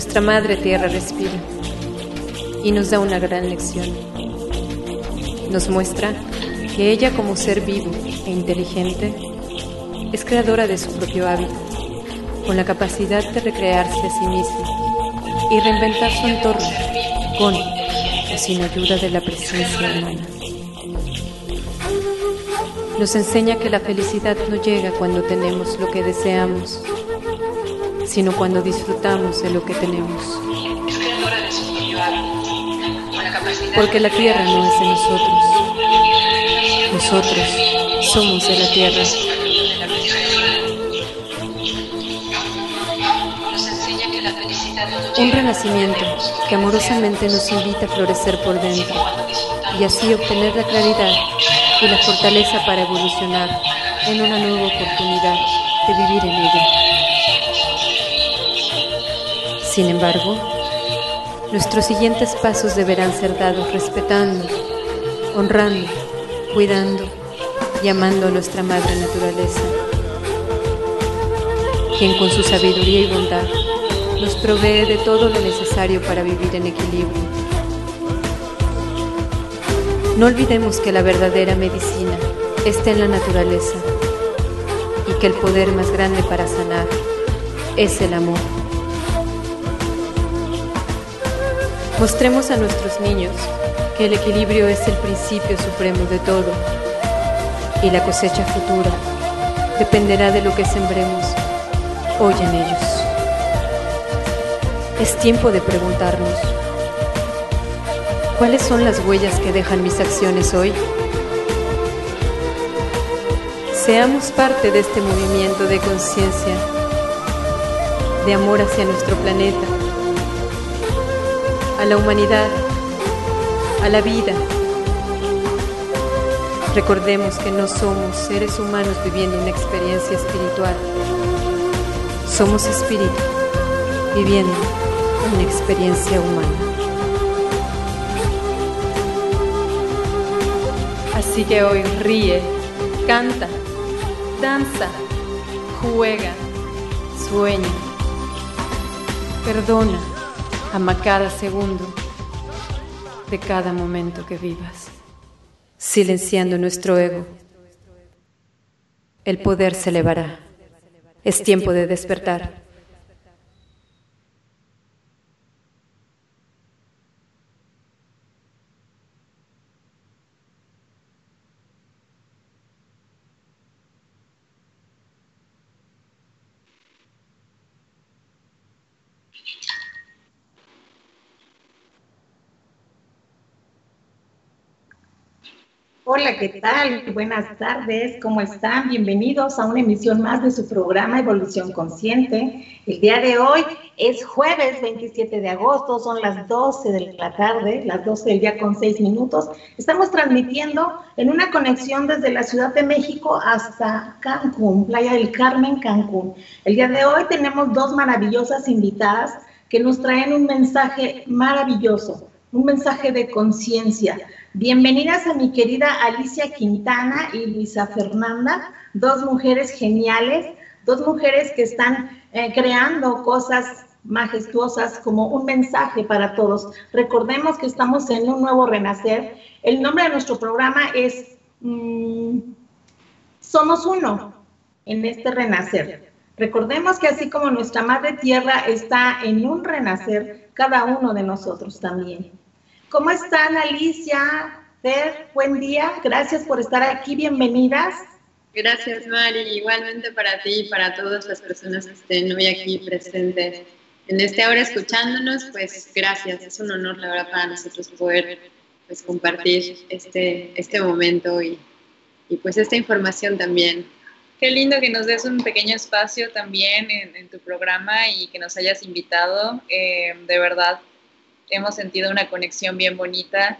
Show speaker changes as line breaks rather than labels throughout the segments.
nuestra Madre Tierra respira y nos da una gran lección. Nos muestra que ella como ser vivo e inteligente es creadora de su propio hábitat, con la capacidad de recrearse a sí misma y reinventar su entorno con o sin ayuda de la presencia humana. Nos enseña que la felicidad no llega cuando tenemos lo que deseamos, sino cuando disfrutamos de lo que tenemos. Porque la tierra no es de nosotros. Nosotros somos de la tierra. Un renacimiento que amorosamente nos invita a florecer por dentro y así obtener la claridad y la fortaleza para evolucionar en una nueva oportunidad de vivir en ella. Sin embargo, nuestros siguientes pasos deberán ser dados respetando, honrando, cuidando y amando a nuestra madre naturaleza, quien con su sabiduría y bondad nos provee de todo lo necesario para vivir en equilibrio. No olvidemos que la verdadera medicina está en la naturaleza y que el poder más grande para sanar es el amor. Mostremos a nuestros niños que el equilibrio es el principio supremo de todo y la cosecha futura dependerá de lo que sembremos hoy en ellos. Es tiempo de preguntarnos, ¿cuáles son las huellas que dejan mis acciones hoy? Seamos parte de este movimiento de conciencia, de amor hacia nuestro planeta, a la humanidad, a la vida. Recordemos que no somos seres humanos viviendo una experiencia espiritual, somos espíritu viviendo una experiencia humana. Así que hoy ríe, canta, danza, juega, sueña, perdona, ama cada segundo de cada momento que vivas, silenciando nuestro ego. El poder se elevará. Es tiempo de despertar.
Hola, ¿qué tal? Buenas tardes, ¿cómo están? Bienvenidos a una emisión más de su programa Evolución Consciente. El día de hoy es jueves 27 de agosto, son las 12 de la tarde, las 12 del día con 6 minutos. Estamos transmitiendo en una conexión desde la Ciudad de México hasta Cancún, Playa del Carmen, Cancún. El día de hoy tenemos dos maravillosas invitadas que nos traen un mensaje maravilloso, un mensaje de conciencia Bienvenidas a mi querida Alicia Quintana y Luisa Fernanda, dos mujeres geniales, dos mujeres que están eh, creando cosas majestuosas como un mensaje para todos. Recordemos que estamos en un nuevo renacer. El nombre de nuestro programa es mm, Somos uno en este renacer. Recordemos que así como nuestra Madre Tierra está en un renacer, cada uno de nosotros también. ¿Cómo están, Alicia? Fer, buen día. Gracias por estar aquí. Bienvenidas.
Gracias, Mari. Igualmente para ti y para todas las personas que estén hoy aquí presentes en este hora escuchándonos, pues gracias. Es un honor, la verdad, para nosotros poder pues, compartir este, este momento y, y pues esta información también.
Qué lindo que nos des un pequeño espacio también en, tu programa y que nos hayas invitado. Eh, de verdad, hemos sentido una conexión bien bonita.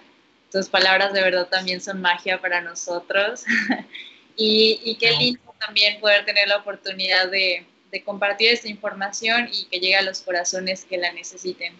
Tus palabras de verdad también son magia para nosotros. y, qué lindo también poder tener la oportunidad de, de compartir esta información y que llegue a los corazones que la necesiten.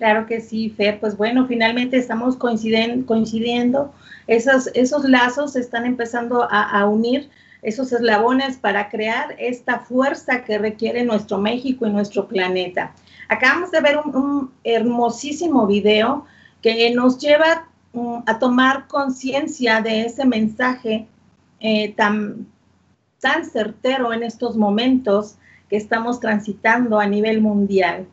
Claro que sí, Fer. Pues bueno, finalmente estamos coinciden, coincidiendo. Esos, esos lazos se están empezando a, unir, esos eslabones para crear esta fuerza que requiere nuestro México y nuestro planeta. Acabamos de ver un, hermosísimo video que nos lleva mm, a tomar conciencia de ese mensaje eh, tan, tan certero en estos momentos que estamos transitando a nivel mundial.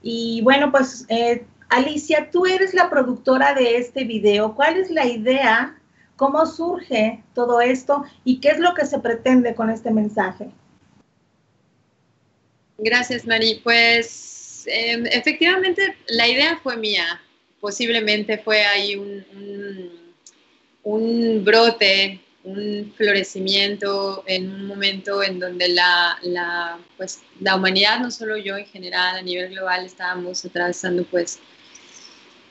Y bueno, pues eh, Alicia, tú eres la productora de este video. ¿Cuál es la idea? ¿Cómo surge todo esto? ¿Y qué es lo que se pretende con este mensaje?
Gracias, Mari. Pues em, efectivamente la idea fue mía. Posiblemente fue ahí un, un brote un florecimiento en un momento en donde la, la, pues, la humanidad, no solo yo en general, a nivel global, estábamos atravesando pues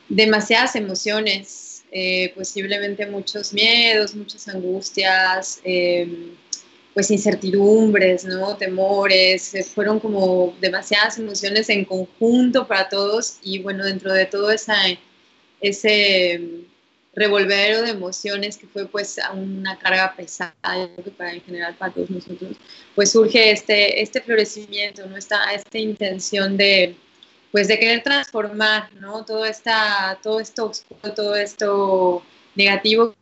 demasiadas emociones, eh, posiblemente muchos miedos, muchas angustias, em, pues incertidumbres, ¿no? temores, eh, fueron como demasiadas emociones en conjunto para todos y bueno, dentro de todo esa, ese revolvero de emociones que fue pues una carga pesada para en general para todos nosotros, pues surge este, este florecimiento, ¿no? esta, esta intención de pues de querer transformar ¿no? todo, esta, todo esto oscuro, todo esto negativo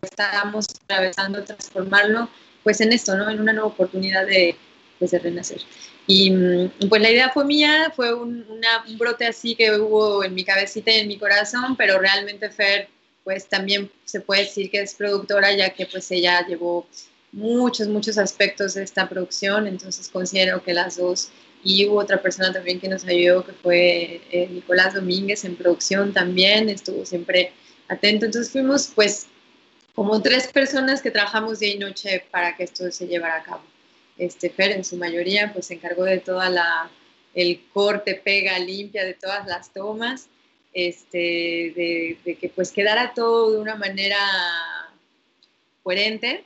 que estamos atravesando, transformarlo pues en esto, ¿no? en una nueva oportunidad de, pues, de renacer. Y mm, pues la idea fue mía, fue un, un brote así que hubo en mi cabecita y en mi corazón, pero realmente Fer pues también se puede decir que es productora ya que pues ella llevó muchos, muchos aspectos de esta producción, entonces considero que las dos, y hubo otra persona también que nos ayudó, que fue eh, Nicolás Domínguez en producción también, estuvo siempre atento, entonces fuimos pues como tres personas que trabajamos día y noche para que esto se llevara a cabo. Este Fer en su mayoría pues se encargó de toda la, el corte, pega, limpia de todas las tomas, este, de, que pues quedara todo de una manera coherente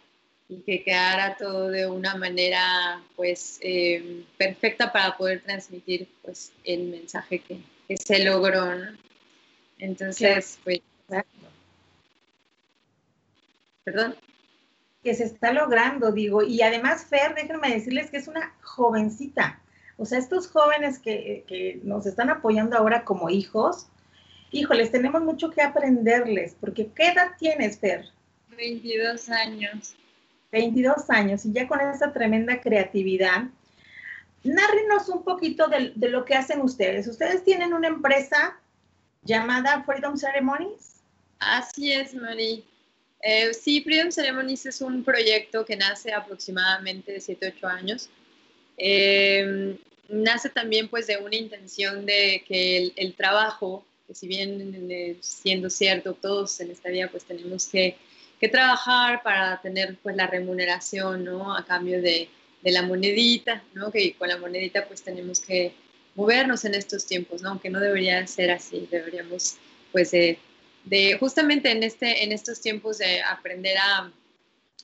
y que quedara todo de una manera pues eh, perfecta para poder transmitir pues el mensaje que, se logró, Entonces, pues... Perdón.
Que se está logrando, digo, y además Fer, déjenme decirles que es una jovencita. O sea, estos jóvenes que, que nos están apoyando ahora como hijos, híjoles, tenemos mucho que aprenderles, porque ¿qué edad tienes, Fer?
22 años.
22 años y ya con esa tremenda creatividad. Nárrenos un poquito de, lo que hacen ustedes. Ustedes tienen una empresa llamada Freedom Ceremonies.
Así es, Mari. Eh, sí, Freedom Ceremonies es un proyecto que nace aproximadamente de 7, 8 años. Eh, nace también pues de una intención de que el trabajo que si bien eh, siendo cierto todos en esta vida pues tenemos que, que, trabajar para tener pues la remuneración, ¿no? A cambio de, de, la monedita, ¿no? Que con la monedita pues tenemos que movernos en estos tiempos, ¿no? Aunque no debería ser así, deberíamos pues justamente en, este, en estos tiempos de aprender a,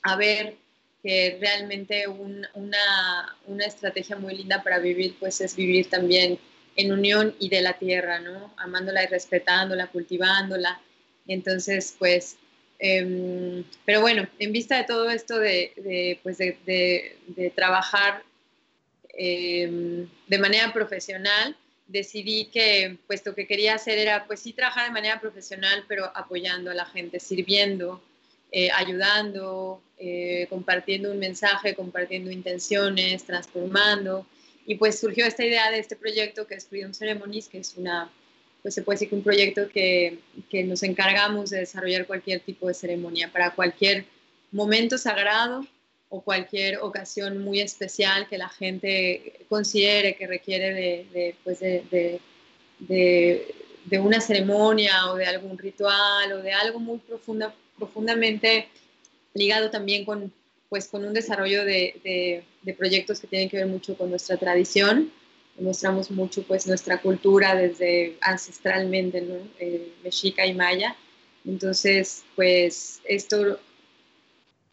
a ver que realmente un, una, una estrategia muy linda para vivir pues es vivir también en unión y de la tierra, ¿no? Amándola y respetándola, cultivándola. Entonces, pues, em, pero bueno, en vista de todo esto de, pues de, trabajar em, de manera profesional, decidí que pues lo que quería hacer era pues sí trabajar de manera profesional, pero apoyando a la gente, sirviendo, eh, ayudando, eh, compartiendo un mensaje, compartiendo intenciones, transformando. Y pues surgió esta idea de este proyecto que es Freedom Ceremonies, que es una, pues se puede decir que un proyecto que, que nos encargamos de desarrollar cualquier tipo de ceremonia para cualquier momento sagrado o cualquier ocasión muy especial que la gente considere que requiere de, pues de, de, una ceremonia o de algún ritual o de algo muy profunda, profundamente ligado también con, pues con un desarrollo de, de, proyectos que tienen que ver mucho con nuestra tradición. Mostramos mucho pues nuestra cultura desde ancestralmente, ¿no? Eh, mexica y maya. Entonces, pues esto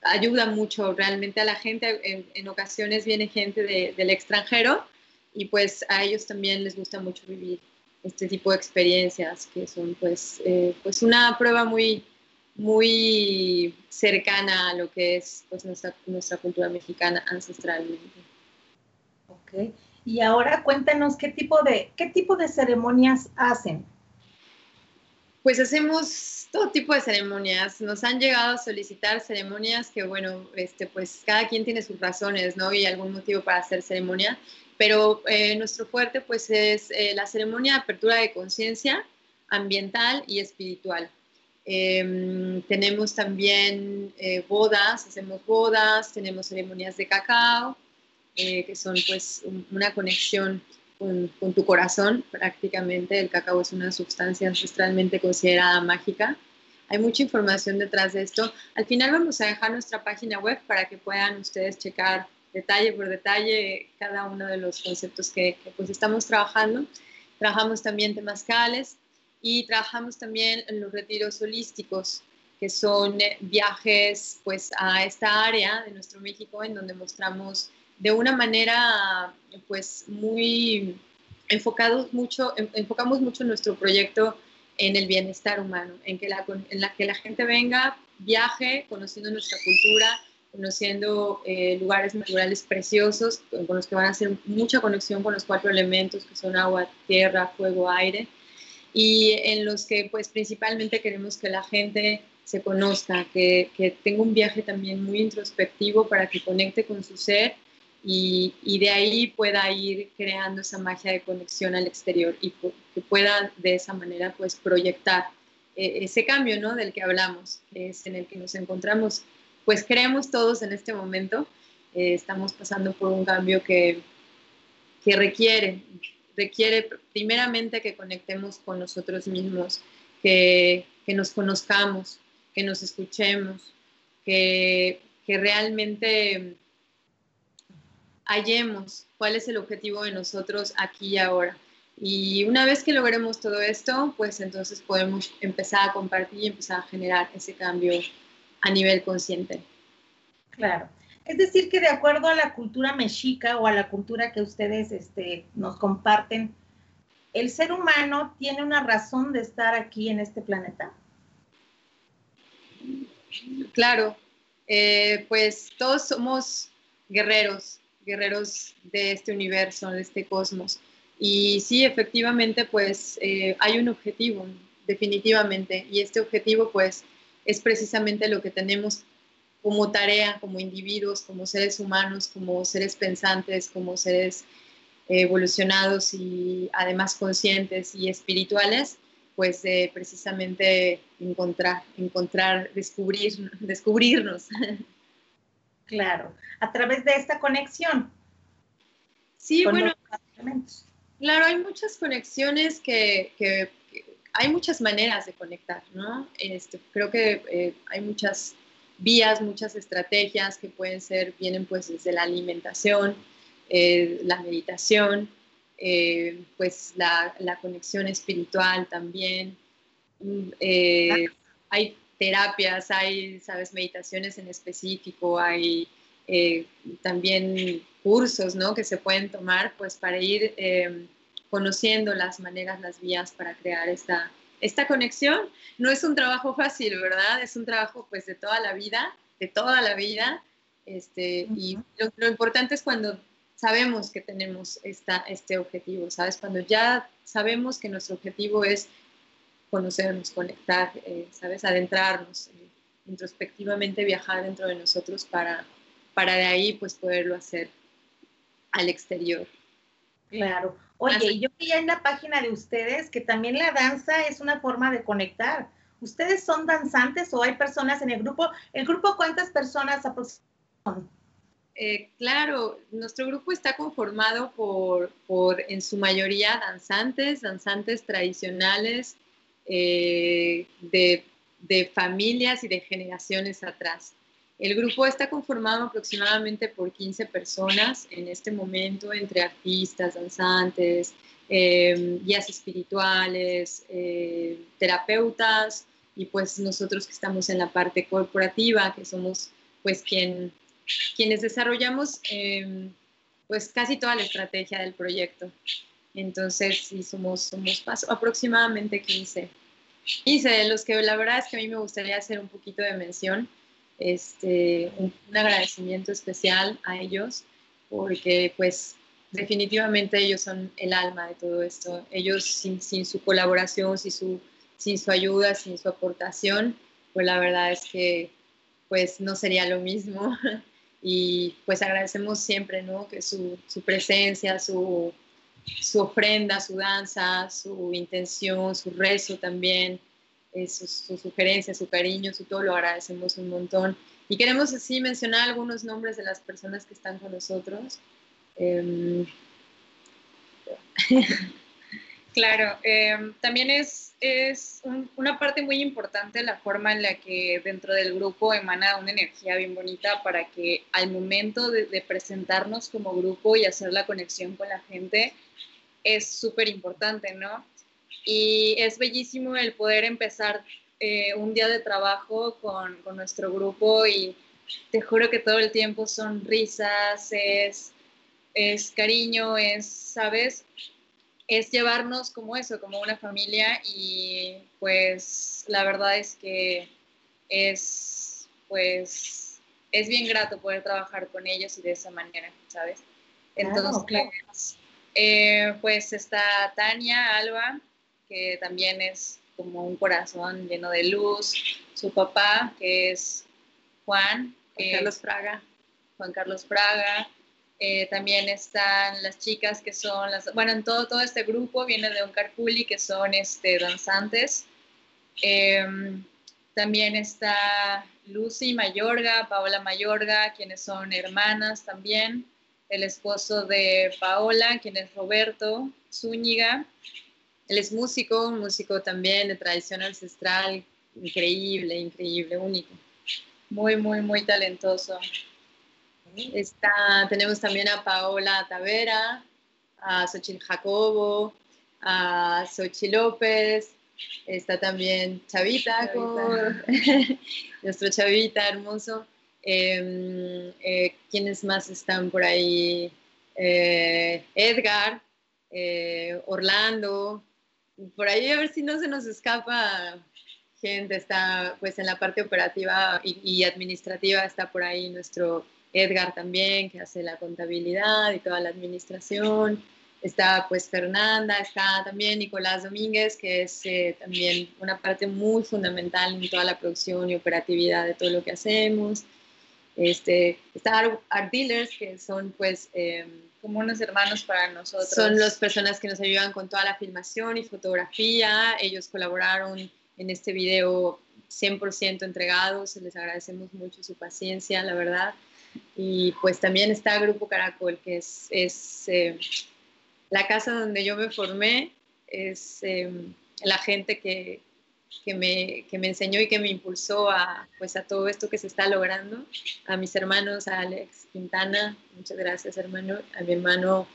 ayuda mucho realmente a la gente. En, ocasiones viene gente del extranjero y pues a ellos también les gusta mucho vivir este tipo de experiencias que son pues, eh, pues una prueba muy, muy cercana a lo que es pues, nuestra, nuestra cultura mexicana ancestralmente.
Ok, y ahora cuéntanos qué tipo de, qué tipo de ceremonias hacen.
Pues hacemos todo tipo de ceremonias. Nos han llegado a solicitar ceremonias que, bueno, este, pues cada quien tiene sus razones, ¿no? Y algún motivo para hacer ceremonia. Pero eh, nuestro fuerte, pues, es eh, la ceremonia de apertura de conciencia ambiental y espiritual. Em, tenemos también eh, bodas, hacemos bodas, tenemos ceremonias de cacao, que son, pues, una conexión con, tu corazón prácticamente. El cacao es una sustancia ancestralmente considerada mágica. Hay mucha información detrás de esto. Al final vamos a dejar nuestra página web para que puedan ustedes checar detalle por detalle cada uno de los conceptos que, pues estamos trabajando. Trabajamos también temazcales y trabajamos también en los retiros holísticos, que son viajes pues a esta área de nuestro México en donde mostramos de una manera pues muy enfocados mucho, enfocamos mucho nuestro proyecto en el bienestar humano, en, que la, en la que la gente venga, viaje, conociendo nuestra cultura, conociendo eh, lugares naturales preciosos con los que van a hacer mucha conexión con los cuatro elementos que son agua, tierra, fuego, aire, y en los que pues principalmente queremos que la gente se conozca, que, que tenga un viaje también muy introspectivo para que conecte con su ser y, de ahí pueda ir creando esa magia de conexión al exterior y que pueda de esa manera pues proyectar eh, ese cambio ¿no? del que hablamos, es en el que nos encontramos. Pues creemos todos en este momento, eh, estamos pasando por un cambio que, que requiere, requiere primeramente que conectemos con nosotros mismos, que, que nos conozcamos, que nos escuchemos, que, que realmente hallemos cuál es el objetivo de nosotros aquí y ahora. Y una vez que logremos todo esto, pues entonces podemos empezar a compartir y empezar a generar ese cambio a nivel consciente.
Claro. Es decir, que de acuerdo a la cultura mexica o a la cultura que ustedes este, nos comparten, ¿el ser humano tiene una razón de estar aquí en este planeta?
Claro, eh, pues todos somos guerreros, guerreros de este universo, de este cosmos. Y sí, efectivamente, pues eh, hay un objetivo, definitivamente, y este objetivo pues es precisamente lo que tenemos como tarea, como individuos, como seres humanos, como seres pensantes, como seres evolucionados y además conscientes y espirituales, pues precisamente encontrar, encontrar, descubrir, descubrirnos.
Claro, a través de esta conexión.
Sí, bueno, claro, hay muchas conexiones que, hay muchas maneras de conectar, ¿no? Este, creo que eh, hay muchas vías, muchas estrategias que pueden ser, vienen pues desde la alimentación, eh, la meditación, eh, pues la, conexión espiritual también. Mm, hay terapias, hay, sabes, meditaciones en específico, hay eh, también cursos, ¿no? Que se pueden tomar, pues, para ir em, conociendo las maneras, las vías para crear esta, esta conexión. No es un trabajo fácil, ¿verdad? Es un trabajo, pues, de toda la vida, de toda la vida. Este, Y lo, lo, importante es cuando sabemos que tenemos esta, este objetivo, ¿sabes? Cuando ya sabemos que nuestro objetivo es conocernos, conectar, eh, ¿sabes? Adentrarnos, eh, introspectivamente viajar dentro de nosotros para, para de ahí pues poderlo hacer al exterior.
Claro. Oye, yo vi en la página de ustedes que también la danza es una forma de conectar. ¿Ustedes son danzantes o hay personas en el grupo? ¿El grupo cuántas personas aproximadamente?
Eh, claro, nuestro grupo está conformado por, por, en su mayoría, danzantes, danzantes tradicionales, eh, de, familias y de generaciones atrás. El grupo está conformado aproximadamente por 15 personas en este momento, entre artistas, danzantes, eh, guías espirituales, eh, terapeutas y pues nosotros que estamos en la parte corporativa, que somos pues quien, quienes desarrollamos pues casi toda la estrategia del proyecto. Entonces, sí, somos, somos aproximadamente 15. 15 de los que la verdad es que a mí me gustaría hacer un poquito de mención, este, un, agradecimiento especial a ellos, porque pues definitivamente ellos son el alma de todo esto. Ellos sin, sin su colaboración, sin su, sin su ayuda, sin su aportación, pues la verdad es que pues no sería lo mismo. y pues agradecemos siempre, ¿no? Que su, su presencia, su, su, ofrenda, su danza, su intención, su rezo también, eh, su, su, sugerencia, su cariño, su todo lo agradecemos un montón. Y queremos así mencionar algunos nombres de las personas que están con nosotros. Em,
claro, em, también es es una parte muy importante la forma en la que dentro del grupo emana una energía bien bonita para que al momento de, presentarnos como grupo y hacer la conexión con la gente es súper importante, ¿no? Y es bellísimo el poder empezar eh, un día de trabajo con, con, nuestro grupo y te juro que todo el tiempo son risas, es, es cariño, es, ¿sabes? es llevarnos como eso, como una familia y pues la verdad es que es pues es bien grato poder trabajar con ellos y de esa manera, ¿sabes? Entonces, eh, pues está Tania Alba, que también es como un corazón lleno de luz, su papá, que es Juan,
Carlos Praga.
Juan Carlos Praga, eh, también están las chicas que son las, bueno, en todo, todo este grupo viene de un carpuli que son este, danzantes. Em, también está Lucy Mayorga, Paola Mayorga, quienes son hermanas también. El esposo de Paola, quien es Roberto Zúñiga. Él es músico, un músico también de tradición ancestral, increíble, increíble, único. Muy, muy, muy talentoso. Está, tenemos también a Paola Tavera, a Xochitl Jacobo, a Xochitl López, está también Chavita, nuestro Chavita hermoso. Em, eh, ¿Quiénes más están por ahí? Eh, Edgar, eh, Orlando, por ahí a ver si no se nos escapa gente, está pues en la parte operativa y administrativa, está por ahí nuestro Edgar también, que hace la contabilidad y toda la administración. Está pues Fernanda, está también Nicolás Domínguez, que es eh, también una parte muy fundamental en toda la producción y operatividad de todo lo que hacemos. Este, está Art, Dealers, que son pues... Em, como unos hermanos para nosotros.
Son las personas que nos ayudan con toda la filmación y fotografía. Ellos colaboraron en este video 100% entregados. Les agradecemos mucho su paciencia, la verdad. Y pues también está Grupo Caracol, que es, es eh, la casa donde yo me formé, es eh, la gente que, que, me, que, me, enseñó y que me impulsó a, pues a todo esto que se está logrando. A mis hermanos, a Alex Quintana, muchas gracias hermano, a mi hermano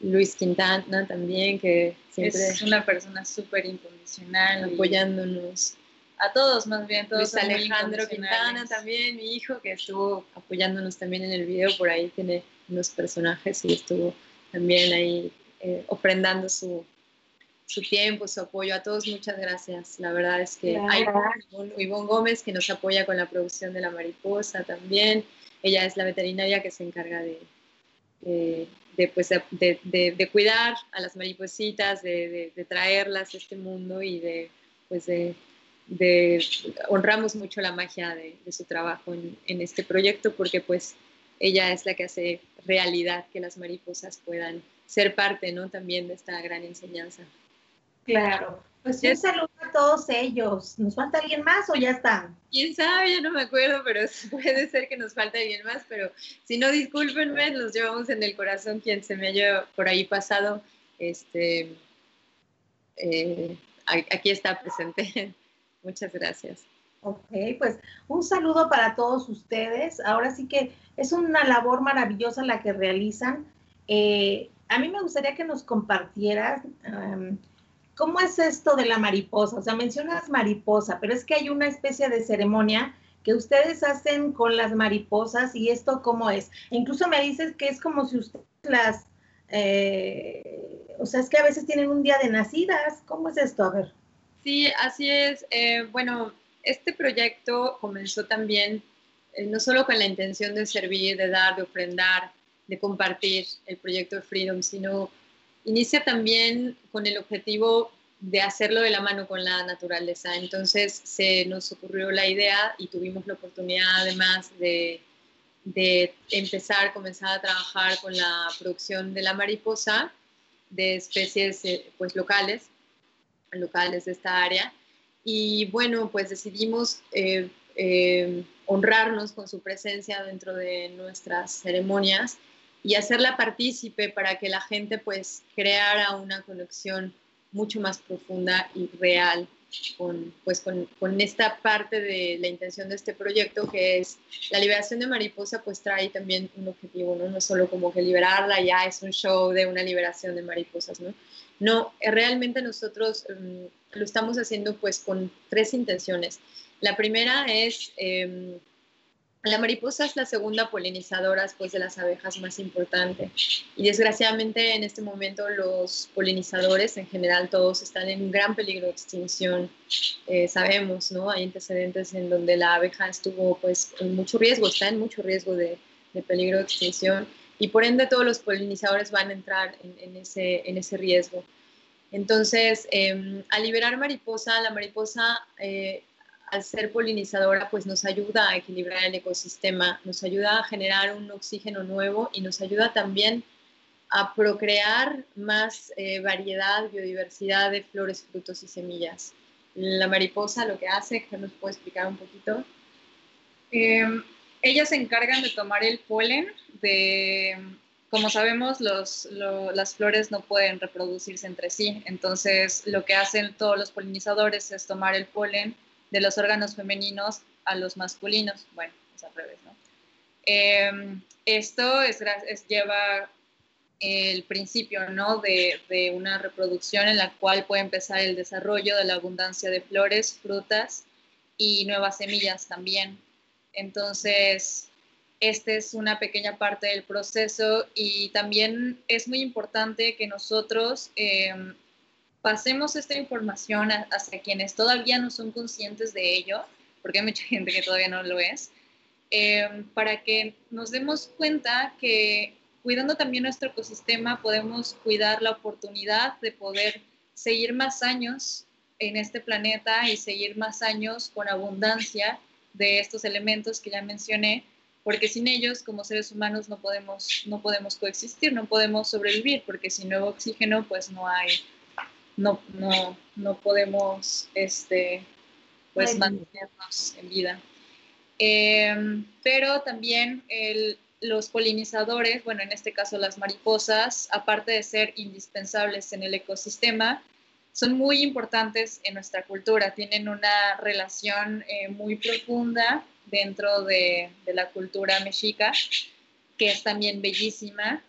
Luis Quintana también, que siempre
es una persona súper incondicional.
Apoyándonos
a todos más bien, todos.
Luis Alejandro Quintana también, mi hijo, que estuvo apoyándonos también en el video, por ahí tiene unos personajes y estuvo también ahí eh, ofrendando su, su tiempo, su apoyo. A todos muchas gracias. La verdad es que hay Ivonne Gómez que nos apoya con la producción de La Mariposa también. Ella es la veterinaria que se encarga de, de, pues, de, de cuidar a las maripositas, de, traerlas a este mundo y de, pues, de de, honramos mucho la magia de, su trabajo en, este proyecto porque pues ella es la que hace realidad que las mariposas puedan ser parte, ¿no? También de esta gran enseñanza.
Claro. Pues un saludo a todos ellos. ¿Nos falta alguien más o ya están?
Quién sabe, ya no me acuerdo, pero puede ser que nos falte alguien más, pero si no, discúlpenme, los llevamos en el corazón quien se me haya por ahí pasado. Este, eh, aquí está presente. Muchas gracias.
Ok, pues un saludo para todos ustedes. Ahora sí que es una labor maravillosa la que realizan. Eh, a mí me gustaría que nos compartieras cómo es esto de la mariposa. O sea, mencionas mariposa, pero es que hay una especie de ceremonia que ustedes hacen con las mariposas y esto cómo es. incluso me dices que es como si ustedes las eh, o sea, es que a veces tienen un día de nacidas. ¿Cómo es esto? A ver.
Sí, así es. Eh, bueno, este proyecto comenzó también eh, no solo con la intención de servir, de dar, de ofrendar, de compartir el proyecto Freedom, sino inicia también con el objetivo de hacerlo de la mano con la naturaleza. Entonces se nos ocurrió la idea y tuvimos la oportunidad además de, de empezar, comenzar a trabajar con la producción de la mariposa de especies eh, pues locales, locales de esta área. Y bueno, pues decidimos eh, eh, honrarnos con su presencia dentro de nuestras ceremonias y hacerla partícipe para que la gente pues creara una conexión mucho más profunda y real con, pues, con, con, esta parte de la intención de este proyecto, que es la liberación de mariposa, pues trae también un objetivo, ¿no? No solo como que liberarla ya es un show de una liberación de mariposas, ¿no? No, realmente nosotros um, lo estamos haciendo pues con tres intenciones. La primera es... Eh, la mariposa es la segunda polinizadora después de las abejas más importante y desgraciadamente en este momento los polinizadores en general todos están en gran peligro de extinción. Eh, sabemos, ¿no? Hay antecedentes en donde la abeja estuvo pues en mucho riesgo, está en mucho riesgo de, peligro de extinción y por ende todos los polinizadores van a entrar en, ese, en ese riesgo. Entonces, em, al liberar mariposa, la mariposa eh, al ser polinizadora, pues nos ayuda a equilibrar el ecosistema, nos ayuda a generar un oxígeno nuevo y nos ayuda también a procrear más eh, variedad, biodiversidad de flores, frutos y semillas. La mariposa lo que hace, que nos puede explicar un poquito.
Em, ellas se encargan de tomar el polen de, como sabemos, las flores no pueden reproducirse entre sí, entonces lo que hacen todos los polinizadores es tomar el polen de los órganos femeninos a los masculinos. Bueno, es al revés, ¿no? Em, esto es, lleva el principio ¿no? de, una reproducción en la cual puede empezar el desarrollo de la abundancia de flores, frutas y nuevas semillas también. Entonces, esta es una pequeña parte del proceso y también es muy importante que nosotros eh, pasemos esta información hacia quienes todavía no son conscientes de ello, porque hay mucha gente que todavía no lo es, eh, para que nos demos cuenta que cuidando también nuestro ecosistema podemos cuidar la oportunidad de poder seguir más años en este planeta y seguir más años con abundancia de estos elementos que ya mencioné, porque sin ellos como seres humanos no podemos, no podemos coexistir, no podemos sobrevivir, porque sin nuevo oxígeno pues no hay no, no, no podemos este, pues, mantenernos en vida. Em, pero también los polinizadores, bueno, en este caso las mariposas, aparte de ser indispensables en el ecosistema, son muy importantes en nuestra cultura, tienen una relación eh, muy profunda dentro de, de, la cultura mexica, que es también bellísima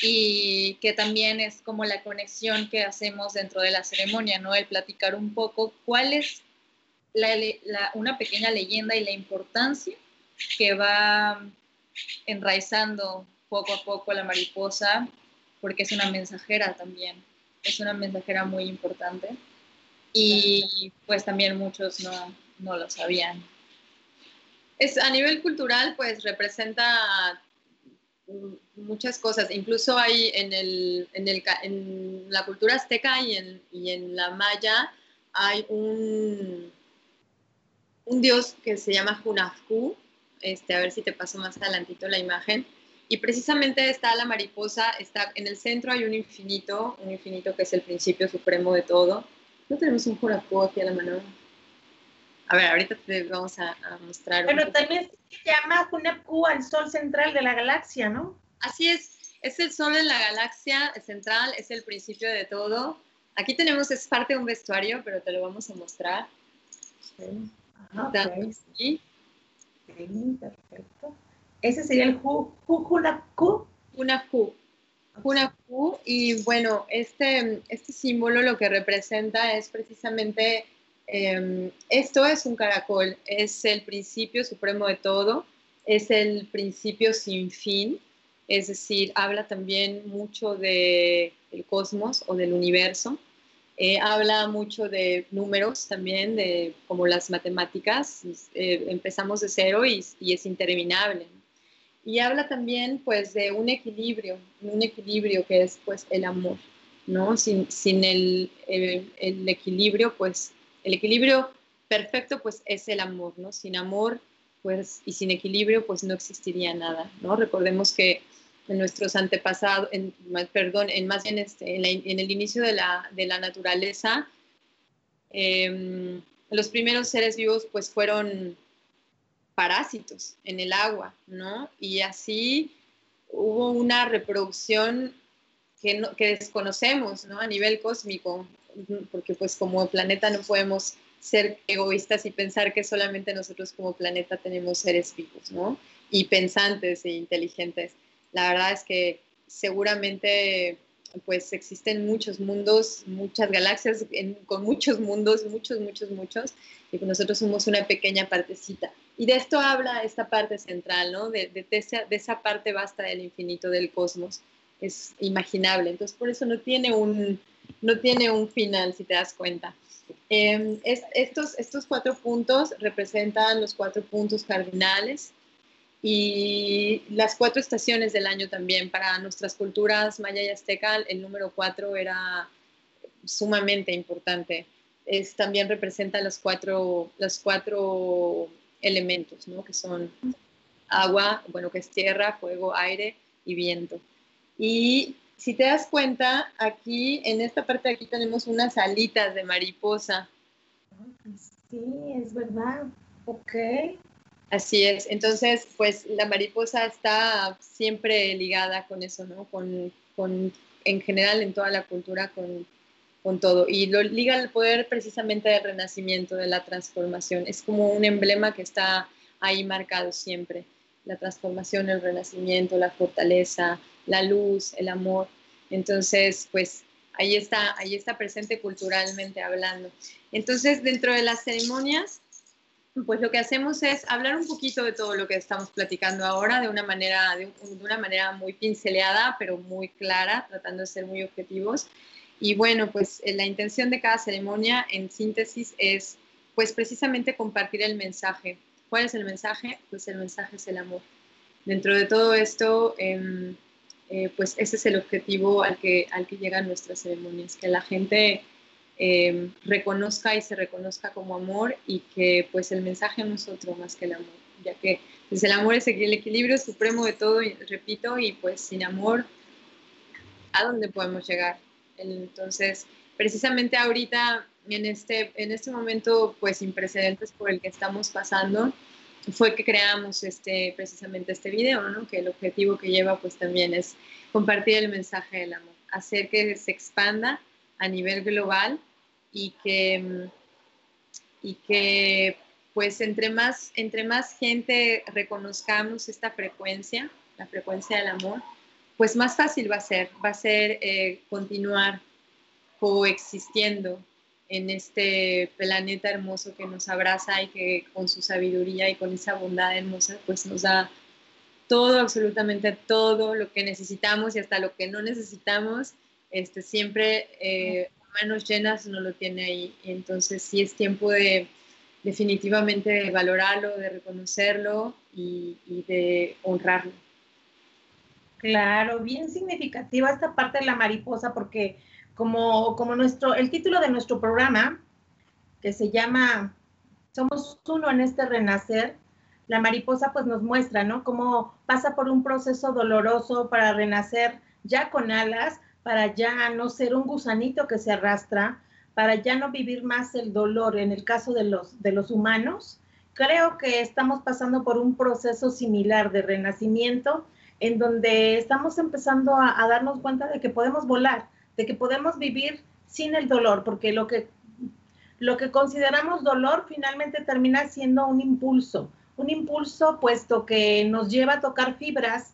y que también es como la conexión que hacemos dentro de la ceremonia, ¿no? El platicar un poco cuál es una pequeña leyenda y la importancia que va enraizando poco a poco la mariposa, porque es una mensajera también, es una mensajera muy importante y pues también muchos no, no lo sabían.
Es, a nivel cultural, pues representa muchas cosas. Incluso hay en, el, en, el, en la cultura azteca y en, y en, la maya hay un, un dios que se llama Hunafku. Este, a ver si te paso más adelantito la imagen. Y precisamente está la mariposa, está en el centro hay un infinito, un infinito que es el principio supremo de todo. No tenemos un Hunafku aquí a la mano. A ver, ahorita te vamos a, mostrar.
Pero también se llama Hunepku al sol central de la galaxia, ¿no?
Así es, es el sol en la galaxia central, es el principio de todo. Aquí tenemos, es parte de un vestuario, pero te lo vamos a mostrar.
Sí. sí. perfecto. Ese sería el Hunapku.
Hunapku. Hunapku. Y bueno, este, este símbolo lo que representa es precisamente Em, esto es un caracol, es el principio supremo de todo, es el principio sin fin. Es decir, habla también mucho del cosmos o del universo. Eh, habla mucho de números también, de como las matemáticas. Eh, empezamos de cero y, es interminable. Y habla también pues de un equilibrio, un equilibrio que es pues el amor, ¿no? Sin, sin el, el, el equilibrio, pues el equilibrio perfecto pues es el amor, ¿no? Sin amor pues y sin equilibrio pues no existiría nada, ¿no? Recordemos que en nuestros antepasados, en, perdón, en más bien este, en, el inicio de la, de la naturaleza, em, los primeros seres vivos pues fueron parásitos en el agua, ¿no? Y así hubo una reproducción que, que desconocemos, ¿no? A nivel cósmico, porque pues como planeta no podemos ser egoístas y pensar que solamente nosotros como planeta tenemos seres vivos, ¿no? Y pensantes e inteligentes la verdad es que seguramente pues existen muchos mundos, muchas galaxias con muchos mundos, muchos, muchos, muchos, y nosotros somos una pequeña partecita. Y de esto habla esta parte central, ¿no? De, de, esa, de esa parte vasta del infinito del cosmos. Es imaginable. Entonces, por eso no tiene un, no tiene un final, si te das cuenta. Em, estos, estos cuatro puntos representan los cuatro puntos cardinales y las cuatro estaciones del año también. Para nuestras culturas maya y azteca, el número cuatro era sumamente importante. Es, también representa los cuatro, los cuatro elementos, ¿no? que son agua, bueno, que es tierra, fuego, aire y viento. Y si te das cuenta, aquí, en esta parte de aquí tenemos unas alitas de mariposa.
Sí, es verdad. Ok.
Así es. Entonces, pues la mariposa está siempre ligada con eso, ¿no? Con, con en general en toda la cultura, con, con, todo. Y lo liga al poder precisamente del renacimiento, de la transformación. Es como un emblema que está ahí marcado siempre. La transformación, el renacimiento, la fortaleza, la luz, el amor. Entonces, pues ahí está, ahí está presente culturalmente hablando. Entonces, dentro de las ceremonias, pues lo que hacemos es hablar un poquito de todo lo que estamos platicando ahora de una manera, de, una manera muy pinceleada, pero muy clara, tratando de ser muy objetivos. Y bueno, pues eh, la intención de cada ceremonia, en síntesis, es pues precisamente compartir el mensaje. ¿Cuál es el mensaje? Pues el mensaje es el amor. Dentro de todo esto, em, eh, pues ese es el objetivo al que, al que llegan nuestras ceremonias, que la gente Em, reconozca y se reconozca como amor y que pues el mensaje no es otro más que el amor, ya que pues, el amor es el equilibrio supremo de todo, repito, y pues sin amor, ¿a dónde podemos llegar? Entonces, precisamente ahorita, en este, en este momento pues sin precedentes por el que estamos pasando, fue que creamos este, precisamente este video, ¿no? que el objetivo que lleva pues también es compartir el mensaje del amor, hacer que se expanda a nivel global y que, y que pues entre más, entre más gente reconozcamos esta frecuencia, la frecuencia del amor, pues más fácil va a ser, va a ser eh, continuar coexistiendo en este planeta hermoso que nos abraza y que con su sabiduría y con esa bondad hermosa pues nos da todo, absolutamente todo lo que necesitamos y hasta lo que no necesitamos, este, siempre eh, manos llenas no lo tiene ahí. Entonces sí es tiempo de definitivamente de valorarlo, de reconocerlo y, de honrarlo.
Claro, bien significativa esta parte de la mariposa porque como, como nuestro, el título de nuestro programa, que se llama Somos uno en este renacer, la mariposa pues nos muestra, ¿no? Cómo pasa por un proceso doloroso para renacer ya con alas, para ya no ser un gusanito que se arrastra, para ya no vivir más el dolor en el caso de los, de los humanos. Creo que estamos pasando por un proceso similar de renacimiento en donde estamos empezando a, darnos cuenta de que podemos volar, de que podemos vivir sin el dolor, porque lo que, lo que consideramos dolor finalmente termina siendo un impulso, un impulso puesto que nos lleva a tocar fibras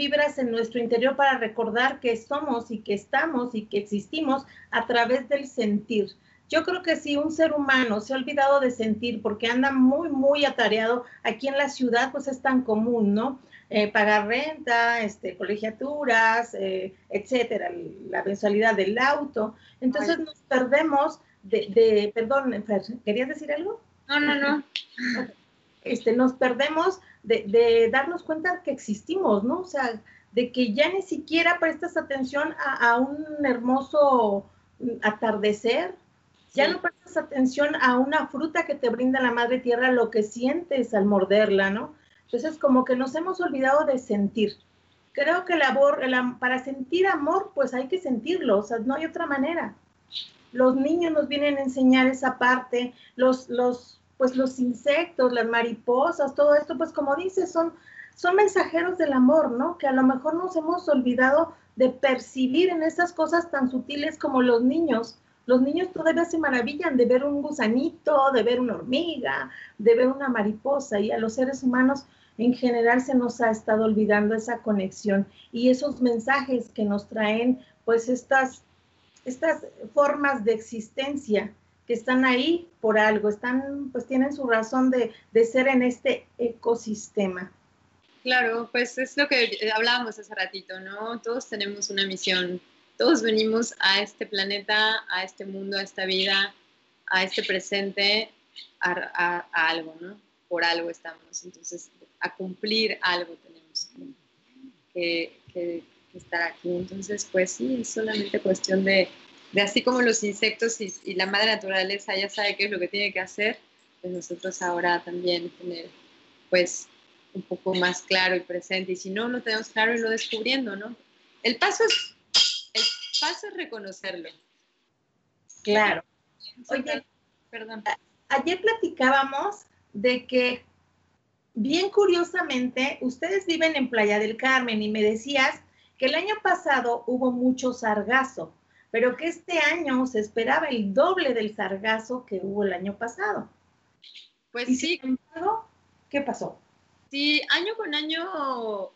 fibras en nuestro interior para recordar que somos y que estamos y que existimos a través del sentir, yo creo que si un ser humano se ha olvidado de sentir porque anda muy, muy atareado, aquí en la ciudad pues es tan común, ¿no? Eh, pagar renta, este, colegiaturas, eh, etcétera, la mensualidad del auto. Entonces nos perdemos de, de, perdón, ¿querías decir algo?
No, no, no.
Este, nos perdemos de, de darnos cuenta que existimos, ¿no? O sea, de que ya ni siquiera prestas atención a, un hermoso atardecer, ya no prestas atención a una fruta que te brinda la madre tierra, lo que sientes al morderla, ¿no? Entonces, como que nos hemos olvidado de sentir. Creo que la, para sentir amor, pues hay que sentirlo, o sea, no hay otra manera. Los niños nos vienen a enseñar esa parte, los, los, pues los insectos, las mariposas, todo esto, pues como dices, son son mensajeros del amor, ¿no? Que a lo mejor nos hemos olvidado de percibir en esas cosas tan sutiles como los niños. Los niños todavía se maravillan de ver un gusanito, de ver una hormiga, de ver una mariposa y a los seres humanos en general se nos ha estado olvidando esa conexión y esos mensajes que nos traen pues estas, estas formas de existencia que están ahí por algo, están, pues tienen su razón de, de ser en este ecosistema.
Claro, pues es lo que hablábamos hace ratito, ¿no? Todos tenemos una misión, todos venimos a este planeta, a este mundo, a esta vida, a este presente, a, algo, ¿no? Por algo estamos, entonces a cumplir algo tenemos que, estar aquí. Entonces, pues sí, es solamente cuestión de, de así como los insectos y, y la madre naturaleza ya sabe qué es lo que tiene que hacer, pues nosotros ahora también tener, pues, un poco más claro y presente. Y si no lo tenemos claro, y lo descubriendo, ¿no? El paso es, el paso es reconocerlo.
Claro. Oye, perdón. Ayer platicábamos de que, bien curiosamente, ustedes viven en Playa del Carmen y me decías que el año pasado hubo mucho sargazo, pero que este año se esperaba el doble del sargazo que hubo el año pasado.
Pues sí.
¿Qué pasó?
Sí, año con año,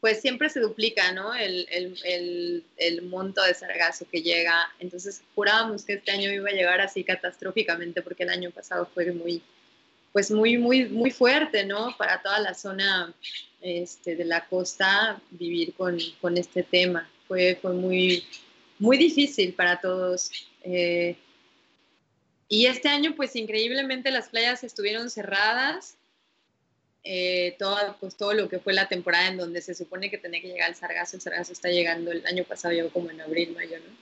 pues siempre se duplica, ¿no? El, monto de sargazo que llega. Entonces jurábamos que este año iba a llegar así catastróficamente porque el año pasado fue muy, pues muy, muy, muy fuerte, ¿no? Para toda la zona este, de la costa vivir con, este tema. Fue, fue muy, muy difícil para todos. Eh, y este año, pues increíblemente las playas estuvieron cerradas eh, todo, pues, todo lo que fue la temporada en donde se supone que tenía que llegar el sargazo, el sargazo está llegando, el año pasado llegó como en abril, mayo, ¿no?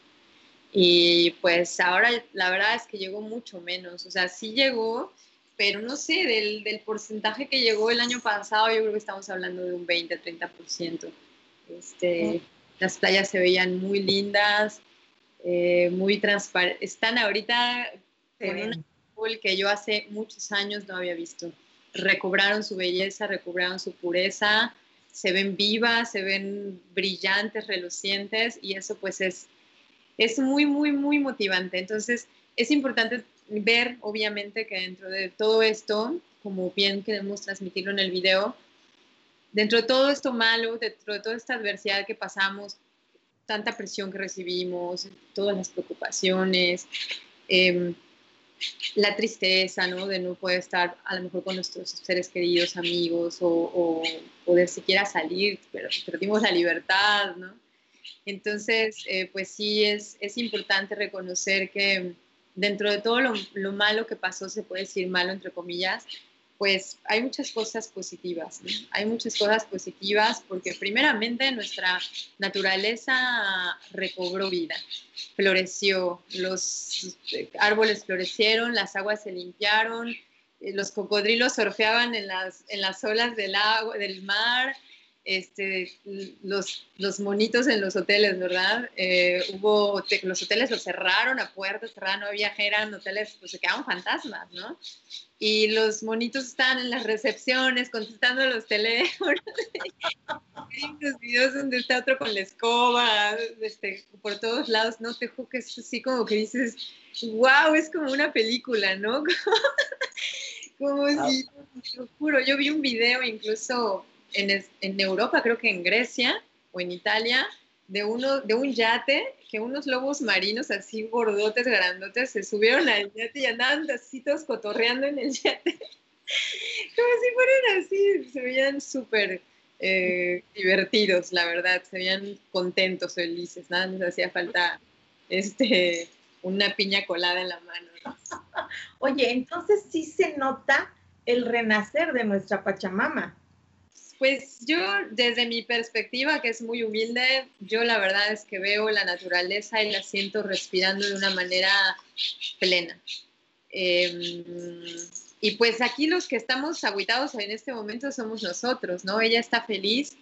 Y pues ahora la verdad es que llegó mucho menos, o sea, sí llegó, pero no sé, del, del porcentaje que llegó el año pasado, yo creo que estamos hablando de un 20-30%. Este, las playas se veían muy lindas, eh, muy transparentes. Están ahorita con un que yo hace muchos años no había visto recobraron su belleza, recobraron su pureza, se ven vivas, se ven brillantes, relucientes y eso pues es, es muy, muy, muy motivante. Entonces es importante ver obviamente que dentro de todo esto, como bien queremos transmitirlo en el video, dentro de todo esto malo, dentro de toda esta adversidad que pasamos, tanta presión que recibimos, todas las preocupaciones, eh, la tristeza, ¿no? De no poder estar a lo mejor con nuestros seres queridos, amigos, o, poder siquiera salir, pero perdimos la libertad, ¿no? Entonces, eh, pues sí, es, es importante reconocer que dentro de todo lo, lo, malo que pasó, se puede decir malo entre comillas, pues hay muchas cosas positivas, hay muchas cosas positivas porque primeramente nuestra naturaleza recobró vida, floreció, los árboles florecieron, las aguas se limpiaron, eh, los cocodrilos surfeaban en las, en las olas del, agua, del mar, este, los, los monitos en los hoteles, ¿verdad? Eh, hubo, los hoteles los cerraron a puertas, cerraron, no había, eran hoteles, pues se quedaban fantasmas, ¿no? Y los monitos están en las recepciones contestando los teléfonos. Los videos donde está otro con la escoba, este, por todos lados, ¿no? Te juro que es así como que dices, wow, es como una película, ¿no? como si, te juro, yo vi un video incluso en, Europa, creo que en Grecia o en Italia, de, uno, de un yate que unos lobos marinos así gordotes, grandotes, se subieron al yate y andaban así todos cotorreando en el yate. Como si fueran así, se veían súper eh, divertidos, la verdad, se veían contentos, felices, nada les hacía falta este, una piña colada en la mano.
Oye, entonces sí se nota el renacer de nuestra Pachamama.
Pues yo, desde mi perspectiva, que es muy humilde, yo la verdad es que veo la naturaleza y la siento respirando de una manera plena. Em, y pues aquí los que estamos aguitados en este momento somos nosotros, ¿no? Ella está feliz,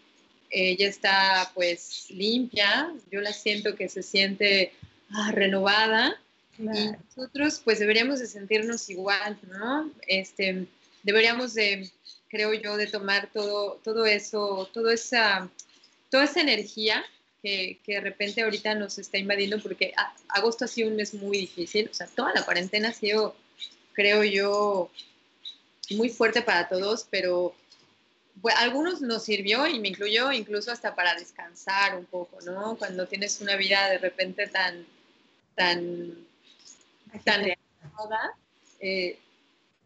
ella está pues limpia, yo la siento que se siente ah, renovada y nosotros pues deberíamos de sentirnos igual, ¿no? Este, deberíamos de creo yo, de tomar todo, todo eso, toda esa, toda esa energía que, que, de repente ahorita nos está invadiendo, porque agosto ha sido un mes muy difícil, o sea, toda la cuarentena ha sido, creo yo, muy fuerte para todos, pero a algunos nos sirvió y me incluyó incluso hasta para descansar un poco, ¿no? Cuando tienes una vida de repente tan, tan, tan eh,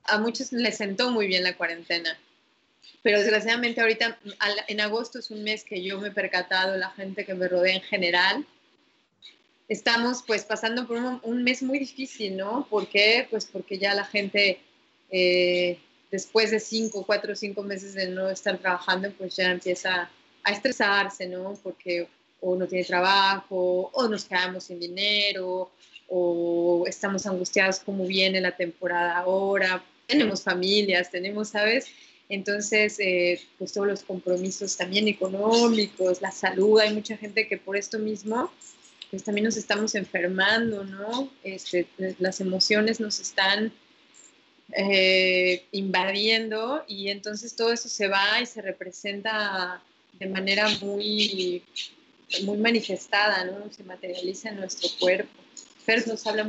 a muchos les sentó muy bien la cuarentena pero desgraciadamente ahorita en agosto es un mes que yo me he percatado, la gente que me rodea en general, estamos pues pasando por un, mes muy difícil, ¿no? ¿Por qué? Pues porque ya la gente eh, después de cinco, cuatro, cinco meses de no estar trabajando, pues ya empieza a estresarse, ¿no? Porque o no tiene trabajo, o nos quedamos sin dinero, o estamos angustiados como viene la temporada ahora, tenemos familias, tenemos, ¿sabes? Entonces, eh, pues todos los compromisos también económicos, la salud, hay mucha gente que por esto mismo, pues también nos estamos enfermando, ¿no? Este, las emociones nos están eh, invadiendo y entonces todo eso se va y se representa de manera muy, muy manifestada, ¿no? Se materializa en nuestro cuerpo. Fer nos habla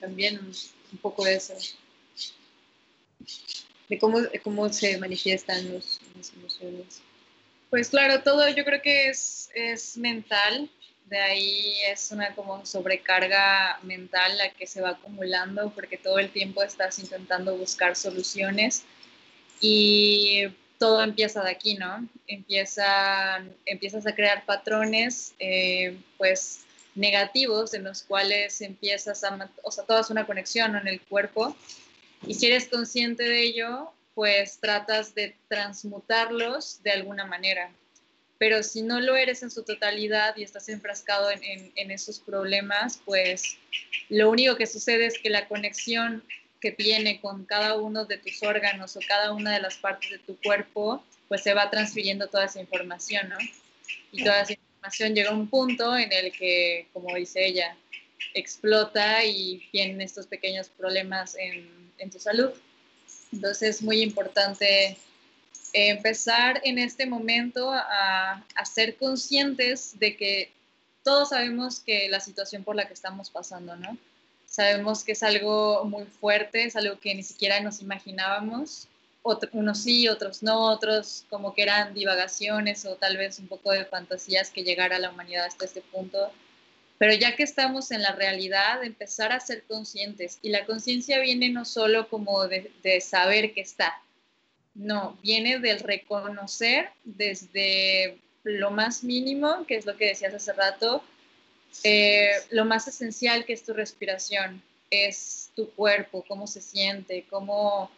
también un poco de eso de cómo, cómo se manifiestan los, las emociones.
Pues claro, todo yo creo que es, es mental, de ahí es una como sobrecarga mental la que se va acumulando porque todo el tiempo estás intentando buscar soluciones y todo empieza de aquí, ¿no? Empieza, empiezas a crear patrones, eh, pues negativos en los cuales empiezas a, o sea, toda es una conexión en el cuerpo y si eres consciente de ello, pues tratas de transmutarlos de alguna manera. Pero si no lo eres en su totalidad y estás enfrascado en, esos problemas, pues lo único que sucede es que la conexión que tiene con cada uno de tus órganos o cada una de las partes de tu cuerpo, pues se va transfiriendo toda esa información, ¿no? Y toda esa información llega a un punto en el que, como dice ella, explota y vienen estos pequeños problemas en en tu salud. Entonces es muy importante empezar en este momento a, a, ser conscientes de que todos sabemos que la situación por la que estamos pasando, ¿no? Sabemos que es algo muy fuerte, es algo que ni siquiera nos imaginábamos. unos sí, otros no, otros como que eran divagaciones o tal vez un poco de fantasías que llegara la humanidad hasta este punto pero ya que estamos en la realidad, empezar a ser conscientes. Y la conciencia viene no solo como de, saber que está, no, viene del reconocer desde lo más mínimo, que es lo que decías hace rato, eh, lo más esencial que es tu respiración, es tu cuerpo, cómo se siente, cómo,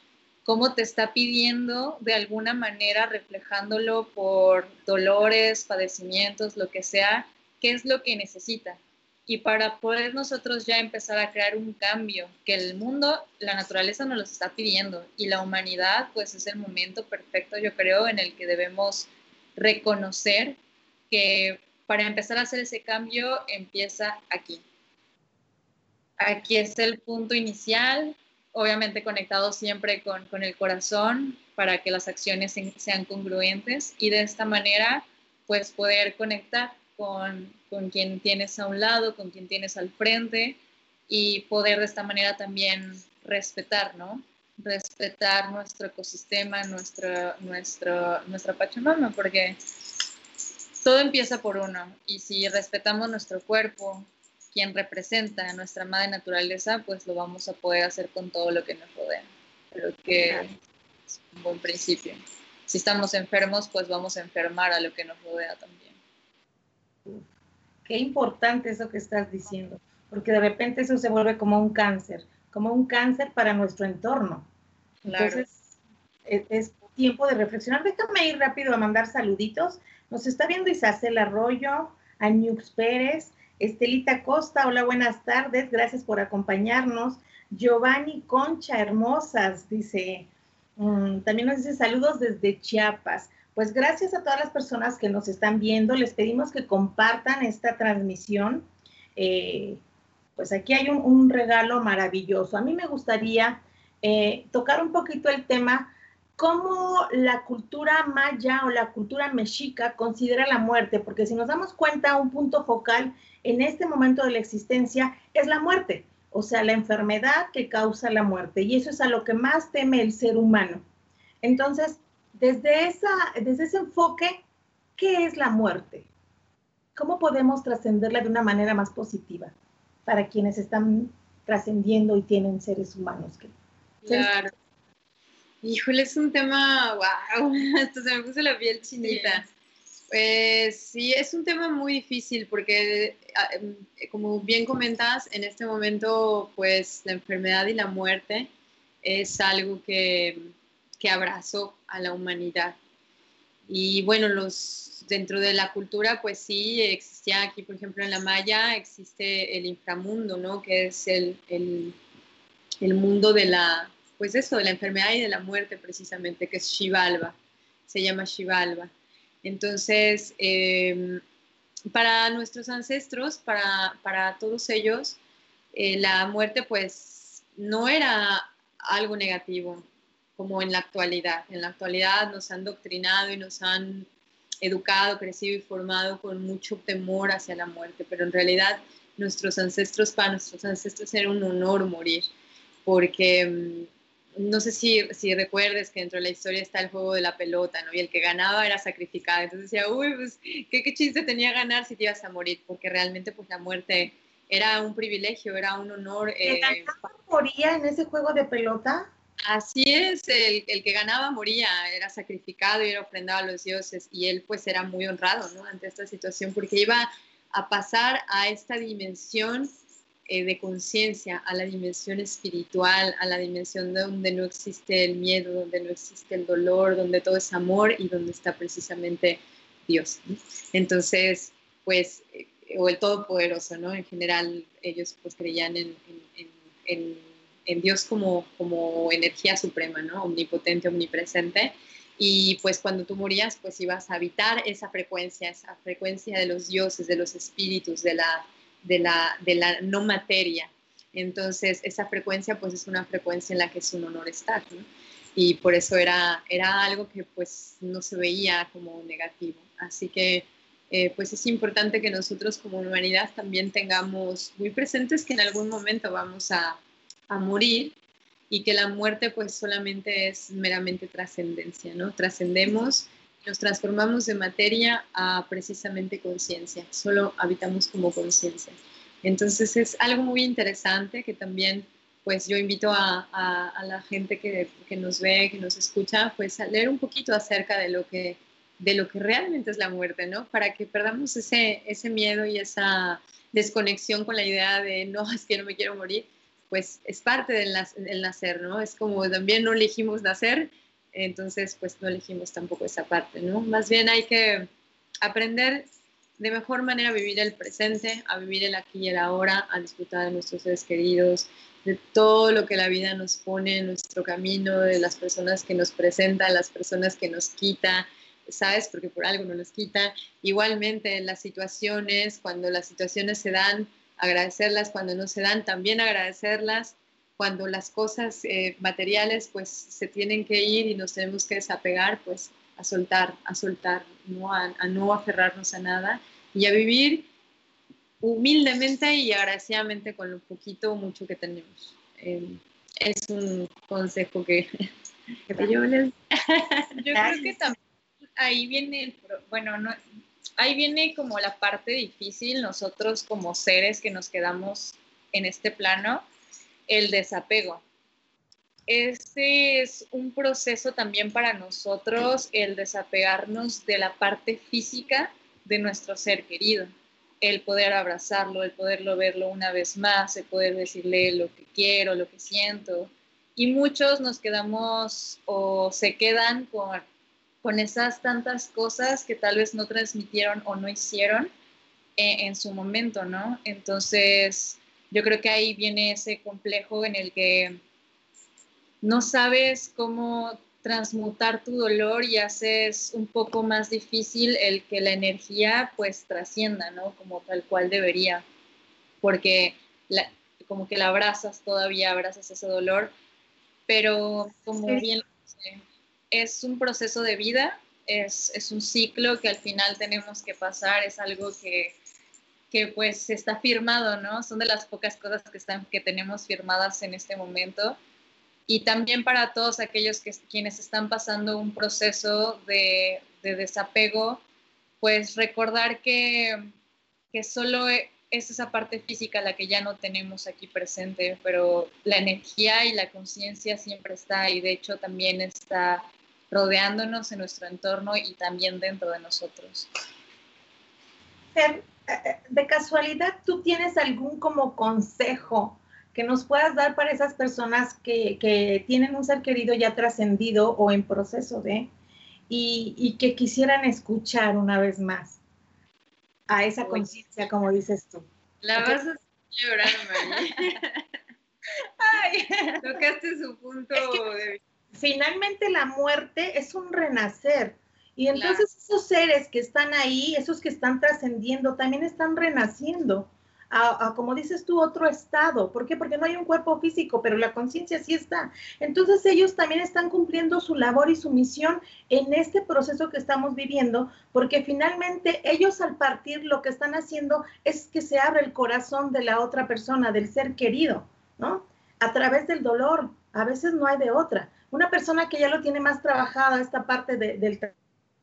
cómo te está pidiendo de alguna manera, reflejándolo por dolores, padecimientos, lo que sea, qué es lo que necesita y para poder nosotros ya empezar a crear un cambio que el mundo, la naturaleza nos lo está pidiendo y la humanidad pues es el momento perfecto yo creo en el que debemos reconocer que para empezar a hacer ese cambio empieza aquí. Aquí es el punto inicial, obviamente conectado siempre con, con el corazón para que las acciones sean congruentes y de esta manera pues poder conectar con, con quien tienes a un lado, con quien tienes al frente y poder de esta manera también respetar, ¿no? Respetar nuestro ecosistema, nuestra, nuestra, nuestra Pachamama, porque todo empieza por uno y si respetamos nuestro cuerpo, quien representa a nuestra madre naturaleza, pues lo vamos a poder hacer con todo lo que nos rodea. Pero que es un buen principio. Si estamos enfermos, pues vamos a enfermar a lo que nos rodea también.
Qué importante eso que estás diciendo, porque de repente eso se vuelve como un cáncer, como un cáncer para nuestro entorno. Entonces, es, es, tiempo de reflexionar. Déjame ir rápido a mandar saluditos. Nos está viendo Isacel Arroyo, Añux Pérez, Estelita Costa, hola, buenas tardes, gracias por acompañarnos. Giovanni Concha, hermosas, dice, um, también nos dice saludos desde Chiapas. Pues gracias a todas las personas que nos están viendo, les pedimos que compartan esta transmisión. Eh, pues aquí hay un, regalo maravilloso. A mí me gustaría eh, tocar un poquito el tema cómo la cultura maya o la cultura mexica considera la muerte, porque si nos damos cuenta, un punto focal en este momento de la existencia es la muerte, o sea, la enfermedad que causa la muerte, y eso es a lo que más teme el ser humano. Entonces, desde, esa, desde ese enfoque, ¿qué es la muerte? ¿Cómo podemos trascenderla de una manera más positiva para quienes están trascendiendo y tienen seres humanos? Que,
claro. Híjole, es un tema, wow, hasta se me puso la piel chinita. Sí. Pues sí, es un tema muy difícil porque, ah, em, como bien comentas, en este momento, pues la enfermedad y la muerte es algo que, que abrazó a la humanidad. Y bueno, los, dentro de la cultura, pues sí, existía aquí, por ejemplo, en la Maya, existe el inframundo, ¿no? Que es el, el, mundo de la, pues eso, de la enfermedad y de la muerte precisamente, que es Shivalba, se llama Shivalba. Entonces, eh, para nuestros ancestros, para, para todos ellos, eh, la muerte pues no era algo negativo como en la actualidad. En la actualidad nos han doctrinado y nos han educado, crecido y formado con mucho temor hacia la muerte, pero en realidad nuestros ancestros, para nuestros ancestros era un honor morir, porque mm, no sé si, si recuerdes que dentro de la historia está el juego de la pelota, ¿no? Y el que ganaba era sacrificado. Entonces decía, uy, pues, ¿qué, qué chiste tenía ganar si te ibas a morir? Porque realmente, pues, la muerte era un privilegio, era un honor.
¿El eh, moría en ese juego de pelota?
Así es, el, el, que ganaba moría, era sacrificado y era ofrendado a los dioses. Y él, pues, era muy honrado. Ante esta situación, porque iba a pasar a esta dimensión eh, de conciencia a la dimensión espiritual, a la dimensión donde no existe el miedo, donde no existe el dolor, donde todo es amor y donde está precisamente Dios. Entonces, pues, eh, o el Todopoderoso, ¿no? En general, ellos pues creían en Dios como, como energía suprema, ¿no? Omnipotente, omnipresente. Y pues cuando tú morías, pues ibas a habitar esa frecuencia, esa frecuencia de los dioses, de los espíritus, de la, de la, de la no materia. Entonces, esa frecuencia pues es una frecuencia en la que es un honor estar. Y por eso era, era algo que pues no se veía como negativo. Así que eh, pues es importante que nosotros como humanidad también tengamos muy presentes que en algún momento vamos a, a morir y que la muerte pues solamente es meramente trascendencia, ¿no? Trascendemos nos transformamos de materia a precisamente conciencia, solo habitamos como conciencia. Entonces es algo muy interesante que también pues yo invito a, a, a la gente que, que, nos ve, que nos escucha, pues a leer un poquito acerca de lo que, de lo que realmente es la muerte, ¿no? Para que perdamos ese, ese miedo y esa desconexión con la idea de no, es que no me quiero morir, pues es parte del, nacer, ¿no? Es como también no elegimos nacer, entonces pues no elegimos tampoco esa parte, ¿no? Más bien hay que aprender de mejor manera a vivir el presente, a vivir el aquí y el ahora, a disfrutar de nuestros seres queridos, de todo lo que la vida nos pone en nuestro camino, de las personas que nos presenta, las personas que nos quita, ¿sabes? Porque por algo no nos quita. Igualmente en las situaciones, cuando las situaciones se dan, agradecerlas, cuando no se dan, también agradecerlas cuando las cosas eh, materiales pues se tienen que ir y nos tenemos que desapegar, pues a soltar, a soltar, ¿no? A, a, no aferrarnos a nada y a vivir humildemente y agradecidamente con lo poquito o mucho que tenemos. Eh, es un consejo que, que yo les...
yo creo que también ahí viene, el, bueno, no, ahí viene como la parte difícil, nosotros como seres que nos quedamos en este plano, el desapego. Este es un proceso también para nosotros, el desapegarnos de la parte física de nuestro ser querido, el poder abrazarlo, el poderlo verlo una vez más, el poder decirle lo que quiero, lo que siento. Y muchos nos quedamos o se quedan con con esas tantas cosas que tal vez no transmitieron o no hicieron eh, en su momento, ¿no? Entonces, yo creo que ahí viene ese complejo en el que no sabes cómo transmutar tu dolor y haces un poco más difícil el que la energía pues trascienda, ¿no? Como tal cual debería, porque como que la abrazas todavía, abrazas ese dolor, pero como bien es un proceso de vida, es, es, un ciclo que al final tenemos que pasar, es algo que, que pues está firmado, ¿no? Son de las pocas cosas que, están, que tenemos firmadas en este momento. Y también para todos aquellos que, quienes están pasando un proceso de, de desapego, pues recordar que, que solo es esa parte física la que ya no tenemos aquí presente, pero la energía y la conciencia siempre está y de hecho también está rodeándonos en nuestro entorno y también dentro de nosotros.
Eh, eh, de casualidad, ¿tú tienes algún como consejo que nos puedas dar para esas personas que, tienen un ser querido ya trascendido o en proceso de, y, que quisieran escuchar una vez más a esa conciencia, como dices tú?
La vas a llorar, María. Ay, tocaste su punto de
finalmente la muerte es un renacer. Y entonces esos seres que están ahí, esos que están trascendiendo, también están renaciendo a, como dices tú, otro estado. ¿Por qué? Porque no hay un cuerpo físico, pero la conciencia sí está. Entonces ellos también están cumpliendo su labor y su misión en este proceso que estamos viviendo, porque finalmente ellos al partir lo que están haciendo es que se abre el corazón de la otra persona, del ser querido, ¿no? A través del dolor. A veces no hay de otra una persona que ya lo tiene más trabajada, esta parte de,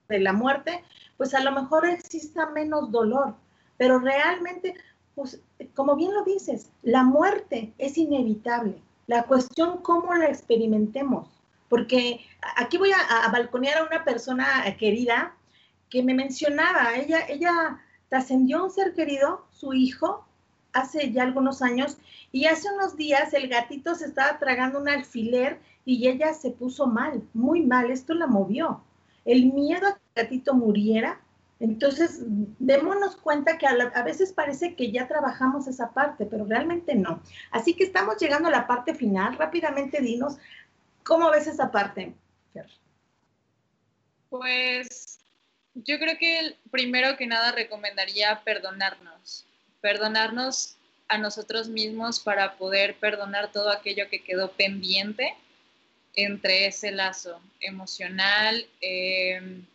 la muerte, pues a lo mejor exista menos dolor, pero realmente, pues como bien lo dices, la muerte es inevitable. La cuestión cómo la experimentemos, porque aquí voy a, balconear a una persona querida que me mencionaba, ella, ella trascendió un ser querido, su hijo, hace ya algunos años, y hace unos días el gatito se estaba tragando un alfiler y ella se puso mal, muy mal, esto la movió. El miedo a que el gatito muriera, entonces démonos cuenta que a, veces parece que ya trabajamos esa parte, pero realmente no. Así que estamos llegando a la parte final. Rápidamente dinos, ¿cómo ves esa parte?
Pues yo creo que primero que nada recomendaría perdonarnos, perdonarnos a nosotros mismos para poder perdonar todo aquello que quedó pendiente entre ese lazo emocional. Em,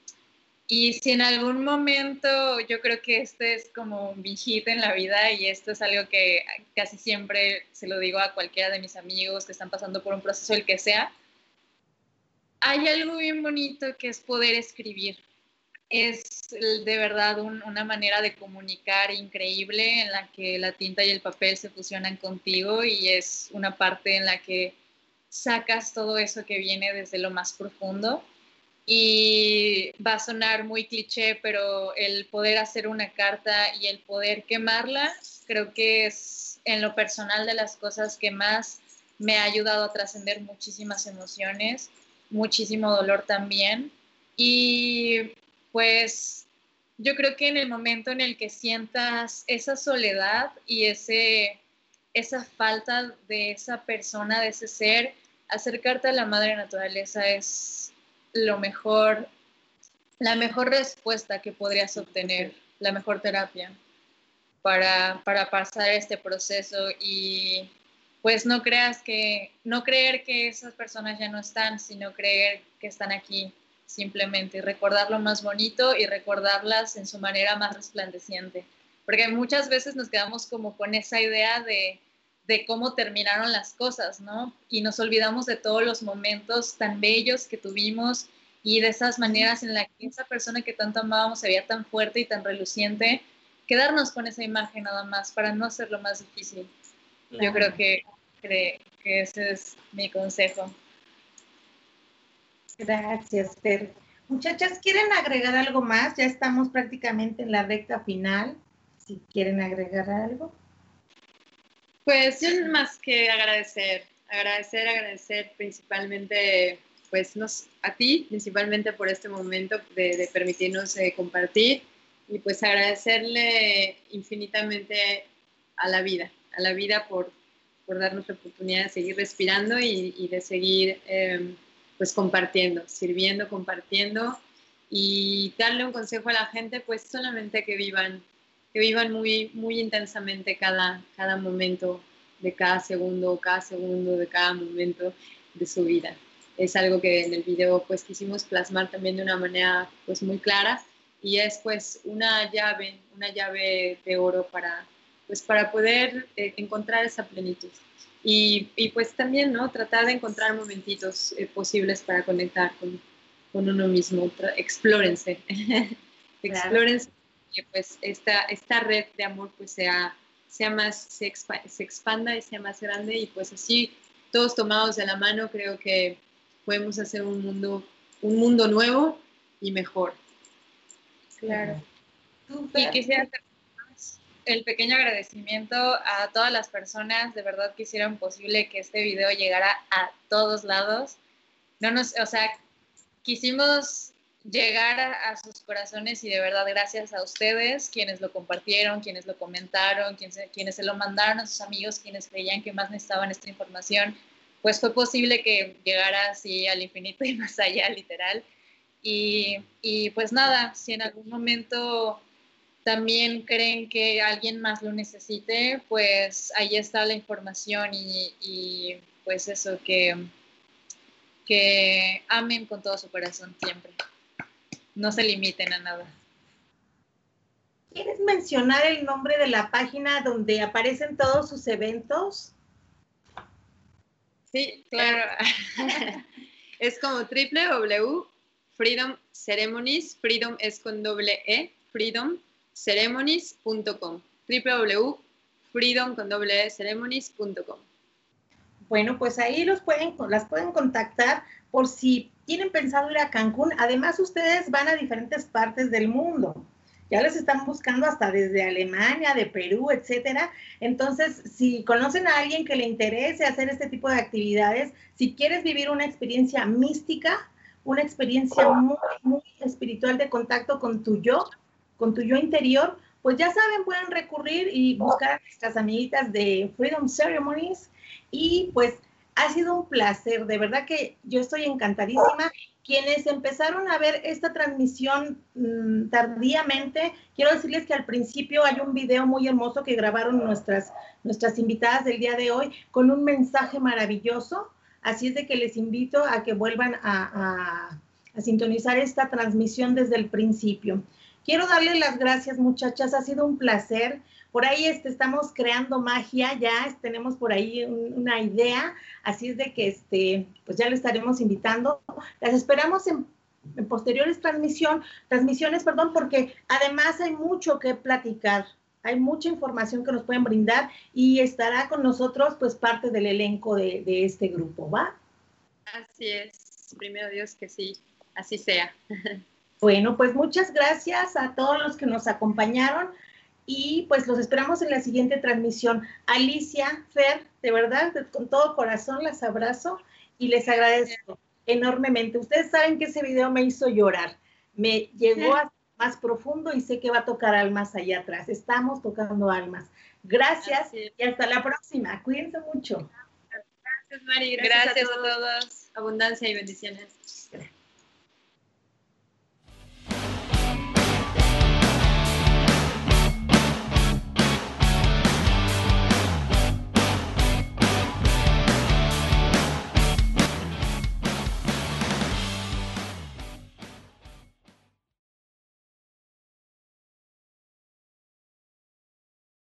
y si en algún momento, yo creo que este es como un hit en la vida y esto es algo que casi siempre se lo digo a cualquiera de mis amigos que están pasando por un proceso, el que sea, hay algo bien bonito que es poder escribir. Es de verdad una manera de comunicar increíble en la que la tinta y el papel se fusionan contigo y es una parte en la que sacas todo eso que viene desde lo más profundo. Y va a sonar muy cliché, pero el poder hacer una carta y el poder quemarla, creo que es en lo personal de las cosas que más me ha ayudado a trascender muchísimas emociones, muchísimo dolor también. Y pues yo creo que en el momento en el que sientas esa soledad y ese, esa falta de esa persona, de ese ser, acercarte a la madre naturaleza es lo mejor, la mejor respuesta que podrías obtener, la mejor terapia para, para pasar este proceso y pues no creas que, no creer que esas personas ya no están, sino creer que están aquí simplemente recordar lo más bonito y recordarlas en su manera más resplandeciente. Porque muchas veces nos quedamos como con esa idea de, de cómo terminaron las cosas, ¿no? Y nos olvidamos de todos los momentos tan bellos que tuvimos y de esas maneras en la que esa persona que tanto amábamos se veía tan fuerte y tan reluciente, quedarnos con esa imagen nada más para no hacerlo más difícil. Yo creo que, que, ese es mi consejo.
Gracias, Fer. Muchachas, ¿quieren agregar algo más? Ya estamos prácticamente en la recta final. Si quieren agregar algo.
Pues más que agradecer, agradecer, agradecer principalmente pues nos, a ti, principalmente por este momento de, permitirnos eh, compartir y pues agradecerle infinitamente a la vida, a la vida por, por darnos la oportunidad de seguir respirando y, de seguir em, pues compartiendo, sirviendo, compartiendo y darle un consejo a la gente, pues solamente que vivan, que vivan muy, muy intensamente cada, cada momento de cada segundo, cada segundo de cada momento de su vida. Es algo que en el video pues quisimos plasmar también de una manera pues muy clara y es pues una llave, una llave de oro para, pues, para poder eh, encontrar esa plenitud. Y, y, pues también, ¿no? Tratar de encontrar momentitos eh, posibles para conectar con, con uno mismo. Explórense. Explórense. Que pues esta, esta red de amor pues sea, sea más, se, se expanda y sea más grande y pues así todos tomados de la mano creo que podemos hacer un mundo, un mundo nuevo y mejor.
Claro. Y quisiera hacer el pequeño agradecimiento a todas las personas de verdad que hicieron posible que este video llegara a todos lados. No nos, o sea, quisimos llegar a, sus corazones y de verdad gracias a ustedes, quienes lo compartieron, quienes lo comentaron, quienes, quienes se lo mandaron a sus amigos, quienes creían que más necesitaban esta información, pues fue posible que llegara así al infinito y más allá, literal. Y, y, pues nada, si en algún momento también creen que alguien más lo necesite, pues ahí está la información y, y pues eso, que, que amen con todo su corazón siempre. No se limiten a nada.
¿Quieres mencionar el nombre de la página donde aparecen todos sus eventos?
Sí, claro. es como www Freedom es con doble E, freedomceremonies.com, www.freedom con doble E ceremonies.com.
Bueno, pues ahí los pueden, las pueden contactar por si tienen pensado ir a Cancún. Además, ustedes van a diferentes partes del mundo. Ya les están buscando hasta desde Alemania, de Perú, etcétera. Entonces, si conocen a alguien que le interese hacer este tipo de actividades, si quieres vivir una experiencia mística, una experiencia muy, muy espiritual de contacto con tu yo, con tu yo interior, pues ya saben, pueden recurrir y buscar a nuestras amiguitas de Freedom Ceremonies y pues ha sido un placer, de verdad que yo estoy encantadísima. Quienes empezaron a ver esta transmisión mm, tardíamente, quiero decirles que al principio hay un video muy hermoso que grabaron nuestras, nuestras invitadas del día de hoy con un mensaje maravilloso Así es de que les invito a que vuelvan a, sintonizar esta transmisión desde el principio. Quiero darle las gracias, muchachas. Ha sido un placer. Por ahí este, estamos creando magia, ya tenemos por ahí una idea. Así es de que este, pues ya le estaremos invitando. Las esperamos en, en posteriores transmisión, transmisiones, perdón, porque además hay mucho que platicar hay mucha información que nos pueden brindar y estará con nosotros pues parte del elenco de, este grupo, ¿va?
Así es, primero Dios que sí, así sea.
Bueno, pues muchas gracias a todos los que nos acompañaron y pues los esperamos en la siguiente transmisión. Alicia, Fer, de verdad, con todo corazón las abrazo y les agradezco enormemente. Ustedes saben que ese video me hizo llorar, me llegó a más profundo y sé que va a tocar almas allá atrás. Estamos tocando almas. Gracias y hasta la próxima. Cuídense mucho.
Gracias, Mari. Gracias, a, todos. Abundancia y bendiciones.